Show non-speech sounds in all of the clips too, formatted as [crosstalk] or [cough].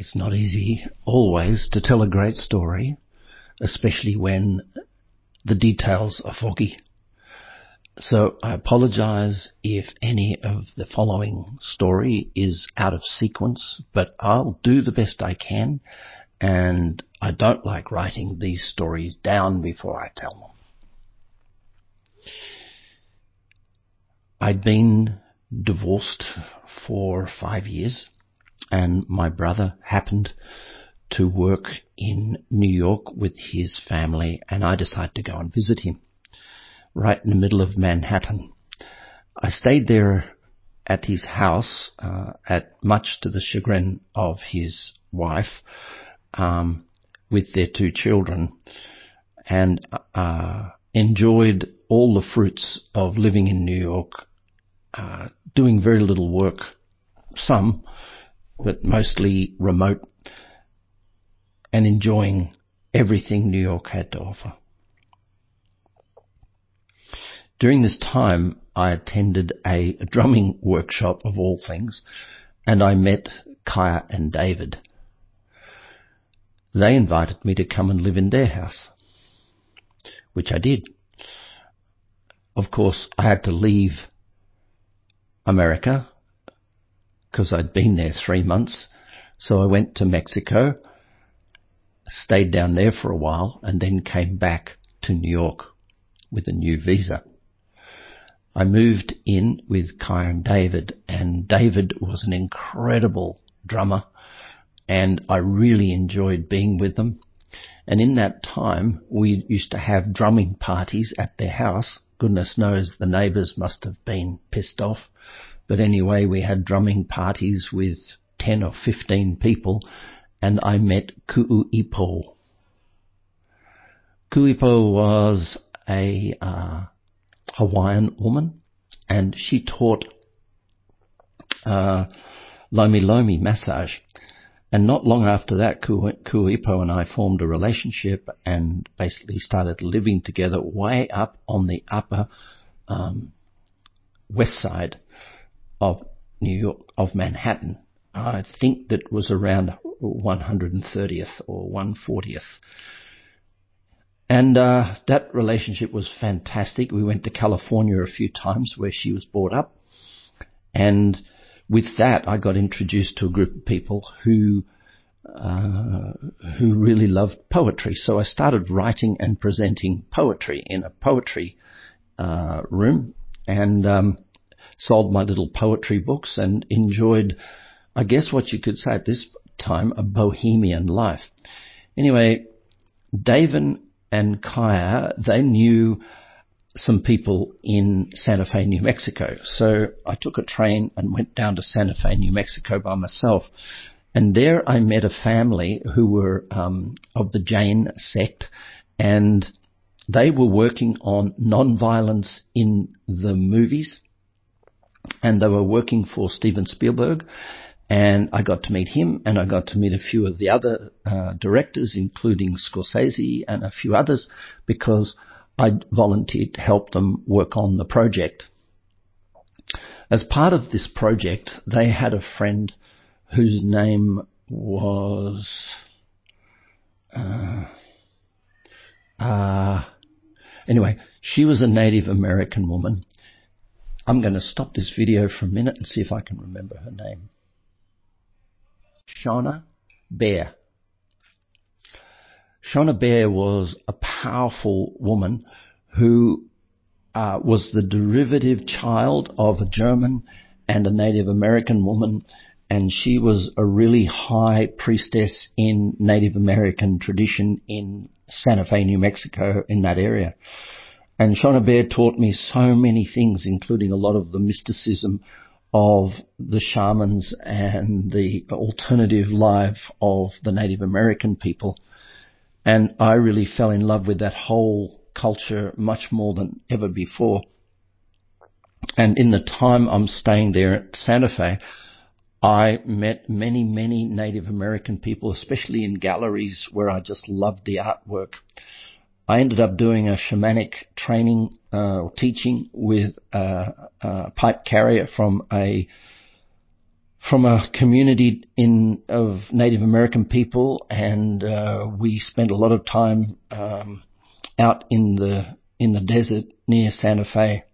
It's not easy always to tell a great story, especially when the details are foggy. So I apologize if any of the following story is out of sequence, but I'll do the best I can and I don't like writing these stories down before I tell them. I'd been divorced for five years and my brother happened to work in New York with his family and I decided to go and visit him right in the middle of Manhattan. I stayed there at his house, uh, at much to the chagrin of his wife, um, with their two children, and uh, enjoyed all the fruits of living in New York, uh, doing very little work, some, but mostly remote, and enjoying everything New York had to offer. During this time, I attended a drumming workshop of all things, and I met Kaya and David. They invited me to come and live in their house, which I did. Of course, I had to leave America because I'd been there three months. So I went to Mexico, stayed down there for a while, and then came back to New York with a new visa. I moved in with and David, and David was an incredible drummer, and I really enjoyed being with them. And in that time, we used to have drumming parties at their house. Goodness knows the neighbours must have been pissed off. But anyway, we had drumming parties with 10 or 15 people, and I met Ku'uipo. Ku'uipo was a uh, Hawaiian woman, and she taught uh, Lomi Lomi massage. And not long after that, Ku'uipo and I formed a relationship and basically started living together way up on the upper um, west side of New York, of Manhattan. I think that was around 130th or 140th and uh, that relationship was fantastic. We went to California a few times where she was brought up. And with that, I got introduced to a group of people who uh, who really loved poetry. So I started writing and presenting poetry in a poetry uh, room, and um, sold my little poetry books and enjoyed, I guess, what you could say at this time, a bohemian life. Anyway, David and Kaya, they knew some people in Santa Fe, New Mexico. So I took a train and went down to Santa Fe, New Mexico by myself. And there I met a family who were um, of the Jain sect, and they were working on non-violence in the movies, and they were working for Steven Spielberg, and I got to meet him and I got to meet a few of the other uh, directors, including Scorsese and a few others, because I volunteered to help them work on the project. As part of this project, they had a friend whose name was, uh, uh, anyway, she was a Native American woman. I'm going to stop this video for a minute and see if I can remember her name. Shauna Bear. Shauna Bear was a powerful woman who uh, was the derivative child of a German and a Native American woman, and she was a really high priestess in Native American tradition in Santa Fe, New Mexico, in that area. And Shauna Bear taught me so many things, including a lot of the mysticism of the shamans and the alternative life of the Native American people. And I really fell in love with that whole culture much more than ever before. And in the time I'm staying there at Santa Fe, I met many, many Native American people, especially in galleries where I just loved the artwork. I ended up doing a shamanic training uh, or teaching with a, a, pipe carrier from a from a community in of Native American people, and uh, we spent a lot of time um, out in the in the desert near Santa Fe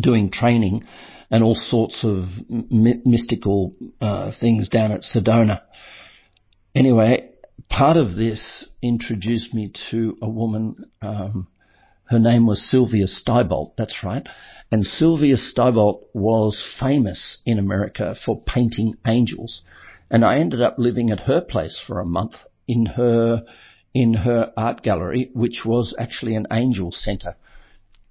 doing training and all sorts of mystical uh, things down at Sedona. Anyway, part of this introduced me to a woman. Um, her name was Sylvia Steibelt. That's right. And Sylvia Steibelt was famous in America for painting angels. And I ended up living at her place for a month in her in her art gallery, which was actually an angel center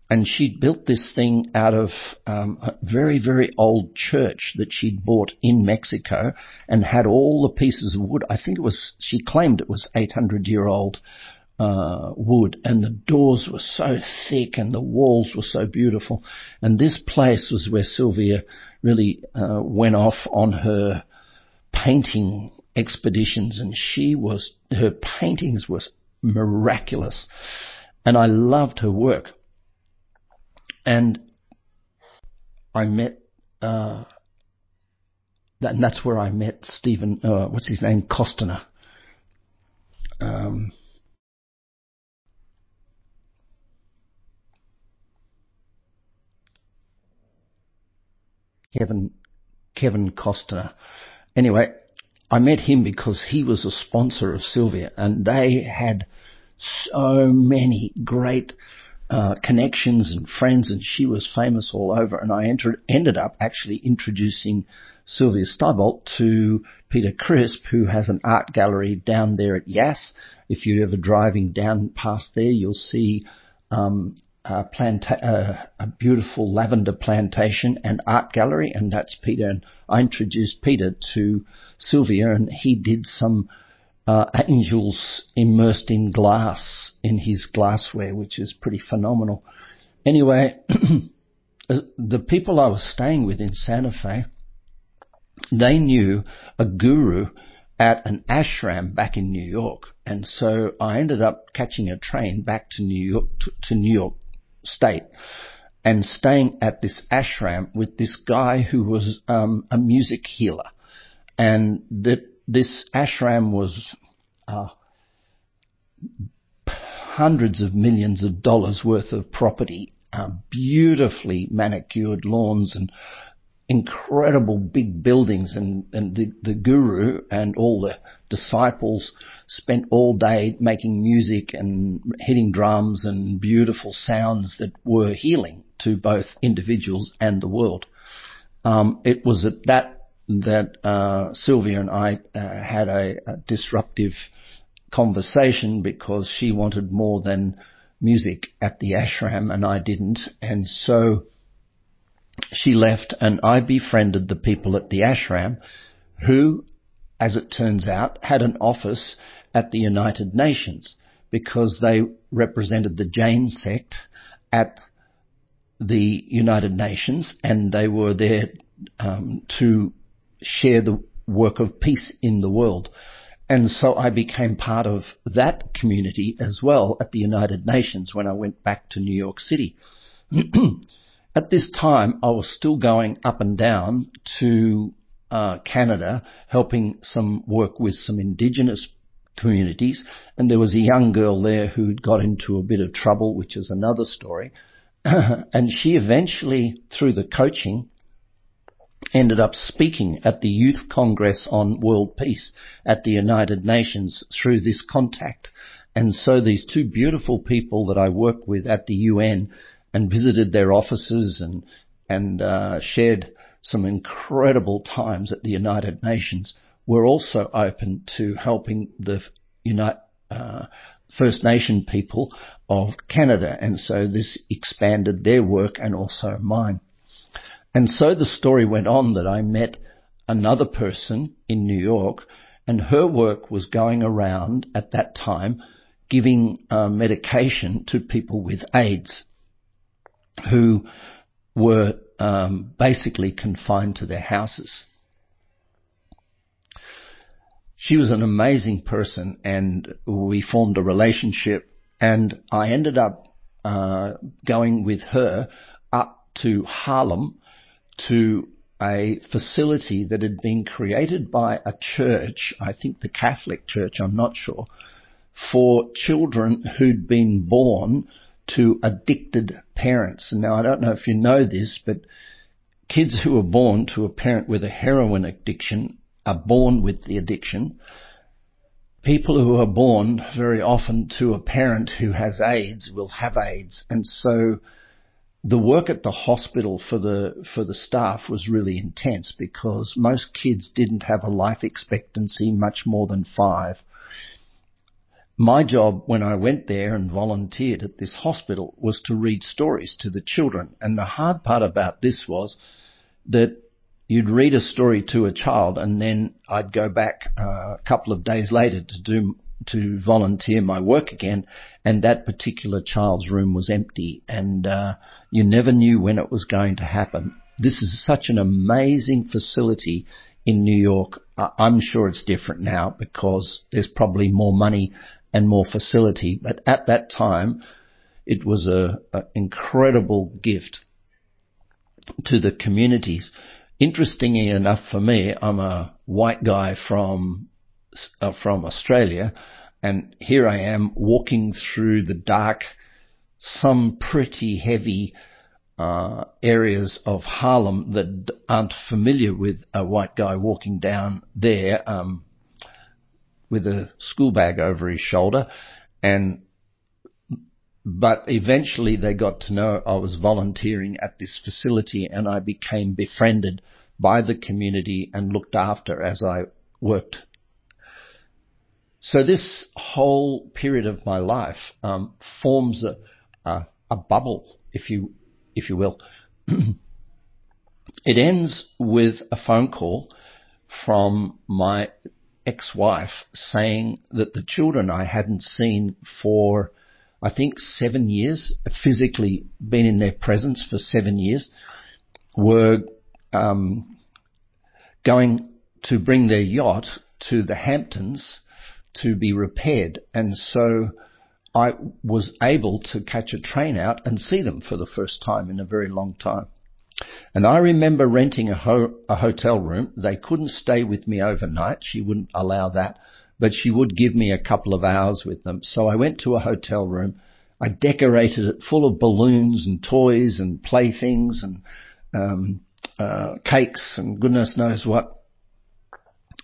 and she'd built this thing out of um, a very, very old church that she'd bought in Mexico and had all the pieces of wood. I think it was, she claimed it was 800 year old uh, wood and the doors were so thick and the walls were so beautiful. And this place was where Sylvia really uh, went off on her painting expeditions and she was, her paintings were miraculous. And I loved her work and I met, uh, and that's where I met Stephen, uh, what's his name, Costner. Um, Kevin, Kevin Costner. Anyway, I met him because he was a sponsor of Sylvia and they had so many great uh, connections and friends, and she was famous all over. And I entered, ended up actually introducing Sylvia Steibelt to Peter Crisp, who has an art gallery down there at Yass. If you're ever driving down past there, you'll see um, a, planta- uh, a beautiful lavender plantation and art gallery, and that's Peter. And I introduced Peter to Sylvia, and he did some uh, angels immersed in glass in his glassware, which is pretty phenomenal. Anyway, [clears throat] the people I was staying with in Santa Fe, they knew a guru at an ashram back in New York, and so I ended up catching a train back to New York to, to New York State and staying at this ashram with this guy who was um, a music healer, and that this ashram was uh, hundreds of millions of dollars worth of property, uh, beautifully manicured lawns and incredible big buildings and, and the, the guru and all the disciples spent all day making music and hitting drums and beautiful sounds that were healing to both individuals and the world. Um, it was at that that uh, Sylvia and I uh, had a, a, disruptive conversation because she wanted more than music at the ashram and I didn't, and so she left and I befriended the people at the ashram who, as it turns out, had an office at the United Nations because they represented the Jain sect at the United Nations and they were there um, to share the work of peace in the world. And so I became part of that community as well at the United Nations when I went back to New York City. [clears throat] at this time, I was still going up and down to uh, Canada, helping some work with some indigenous communities. And there was a young girl there who'd got into a bit of trouble, which is another story. [clears throat] and she eventually, through the coaching, ended up speaking at the Youth Congress on World Peace at the United Nations through this contact. And so these two beautiful people that I worked with at the UN and visited their offices and, and uh, shared some incredible times at the United Nations were also open to helping the uh, First Nation people of Canada. And so this expanded their work and also mine. And so the story went on that I met another person in New York and her work was going around at that time giving uh, medication to people with AIDS who were um, basically confined to their houses. She was an amazing person and we formed a relationship and I ended up uh, going with her up to Harlem to a facility that had been created by a church, I think the Catholic Church, I'm not sure, for children who'd been born to addicted parents. Now I don't know if you know this, but kids who are born to a parent with a heroin addiction are born with the addiction. People who are born very often to a parent who has AIDS will have AIDS. And so the work at the hospital for the, for the staff was really intense because most kids didn't have a life expectancy much more than five. My job when I went there and volunteered at this hospital was to read stories to the children. And the hard part about this was that you'd read a story to a child and then I'd go back uh, a couple of days later to do to volunteer my work again and that particular child's room was empty and uh, you never knew when it was going to happen. This is such an amazing facility in New York. I'm sure it's different now because there's probably more money and more facility. But at that time, it was a, a incredible gift to the communities. Interestingly enough for me, I'm a white guy from from Australia, and here I am walking through the dark, some pretty heavy uh, areas of Harlem that aren't familiar with a white guy walking down there. Um, with a school bag over his shoulder and but eventually they got to know I was volunteering at this facility and I became befriended by the community and looked after as I worked. So this whole period of my life um, forms a, a, a bubble, if you if you will. [clears throat] it ends with a phone call from my ex-wife saying that the children I hadn't seen for, I think, seven years, physically been in their presence for seven years, were um, going to bring their yacht to the Hamptons to be repaired. And so I was able to catch a train out and see them for the first time in a very long time. And I remember renting a, ho- a hotel room. They couldn't stay with me overnight. She wouldn't allow that, but she would give me a couple of hours with them. So I went to a hotel room. I decorated it full of balloons and toys and playthings and um, uh, cakes and goodness knows what.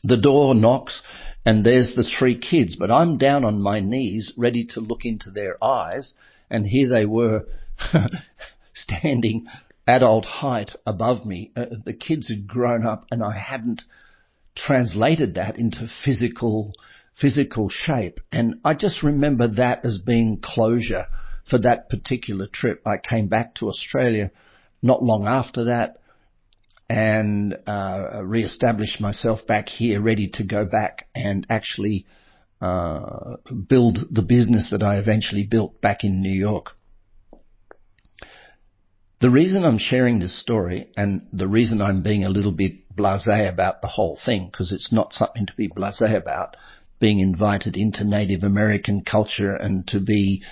The door knocks and there's the three kids, but I'm down on my knees ready to look into their eyes and here they were [laughs] standing adult height above me. Uh, the kids had grown up and I hadn't translated that into physical, physical shape. And I just remember that as being closure for that particular trip. I came back to Australia not long after that and uh, re-established myself back here, ready to go back and actually uh, build the business that I eventually built back in New York. The reason I'm sharing this story and the reason I'm being a little bit blasé about the whole thing, because it's not something to be blasé about, being invited into Native American culture and to be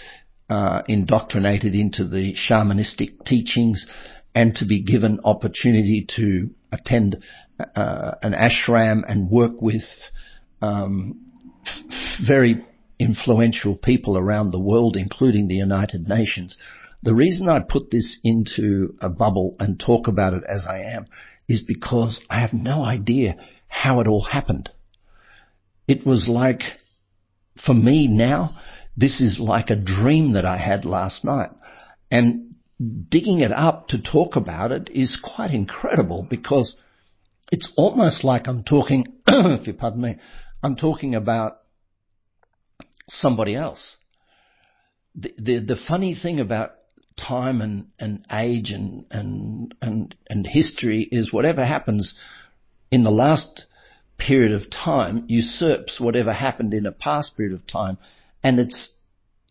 uh, indoctrinated into the shamanistic teachings and to be given opportunity to attend uh, an ashram and work with um, very influential people around the world, including the United Nations. The reason I put this into a bubble and talk about it as I am is because I have no idea how it all happened. It was like, for me now, this is like a dream that I had last night. And digging it up to talk about it is quite incredible because it's almost like I'm talking, [clears throat] if you pardon me, I'm talking about somebody else. The, the, the funny thing about time and, and age and, and, and, and history is whatever happens in the last period of time usurps whatever happened in a past period of time. And it's,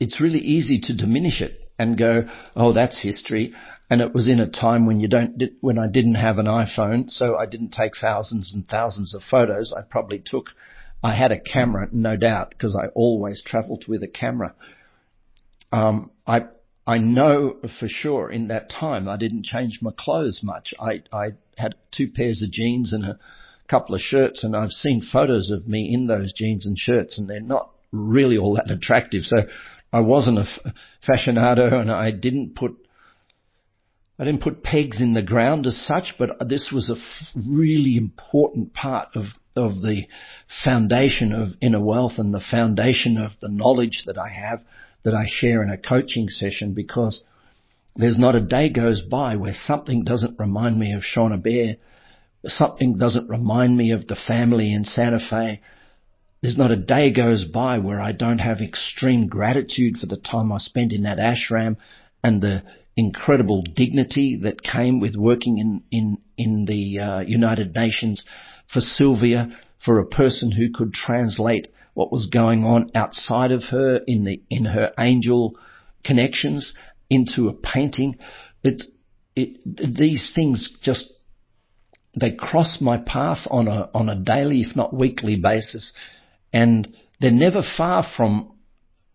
it's really easy to diminish it and go, oh, that's history. And it was in a time when you don't, when I didn't have an iPhone, so I didn't take thousands and thousands of photos. I probably took, I had a camera, no doubt, because I always travelled with a camera. Um, I I know for sure in that time I didn't change my clothes much. I, I had two pairs of jeans and a couple of shirts and I've seen photos of me in those jeans and shirts and they're not really all that attractive. So I wasn't a fashionado and I didn't put I didn't put pegs in the ground as such, but this was a really important part of, of the foundation of inner wealth and the foundation of the knowledge that I have that I share in a coaching session because there's not a day goes by where something doesn't remind me of Shauna Bear, something doesn't remind me of the family in Santa Fe. There's not a day goes by where I don't have extreme gratitude for the time I spent in that ashram and the incredible dignity that came with working in in in the uh, United Nations for Sylvia, for a person who could translate what was going on outside of her in the in her angel connections into a painting. It, it these things just they cross my path on a on a daily, if not weekly basis, and they're never far from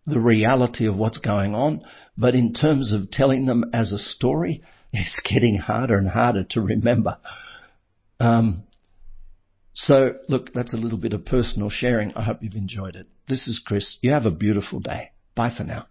the reality of what's going on. But in terms of telling them as a story, [laughs] it's getting harder and harder to remember. Um, so look, that's a little bit of personal sharing. I hope you've enjoyed it. This is Chris. You have a beautiful day. Bye for now.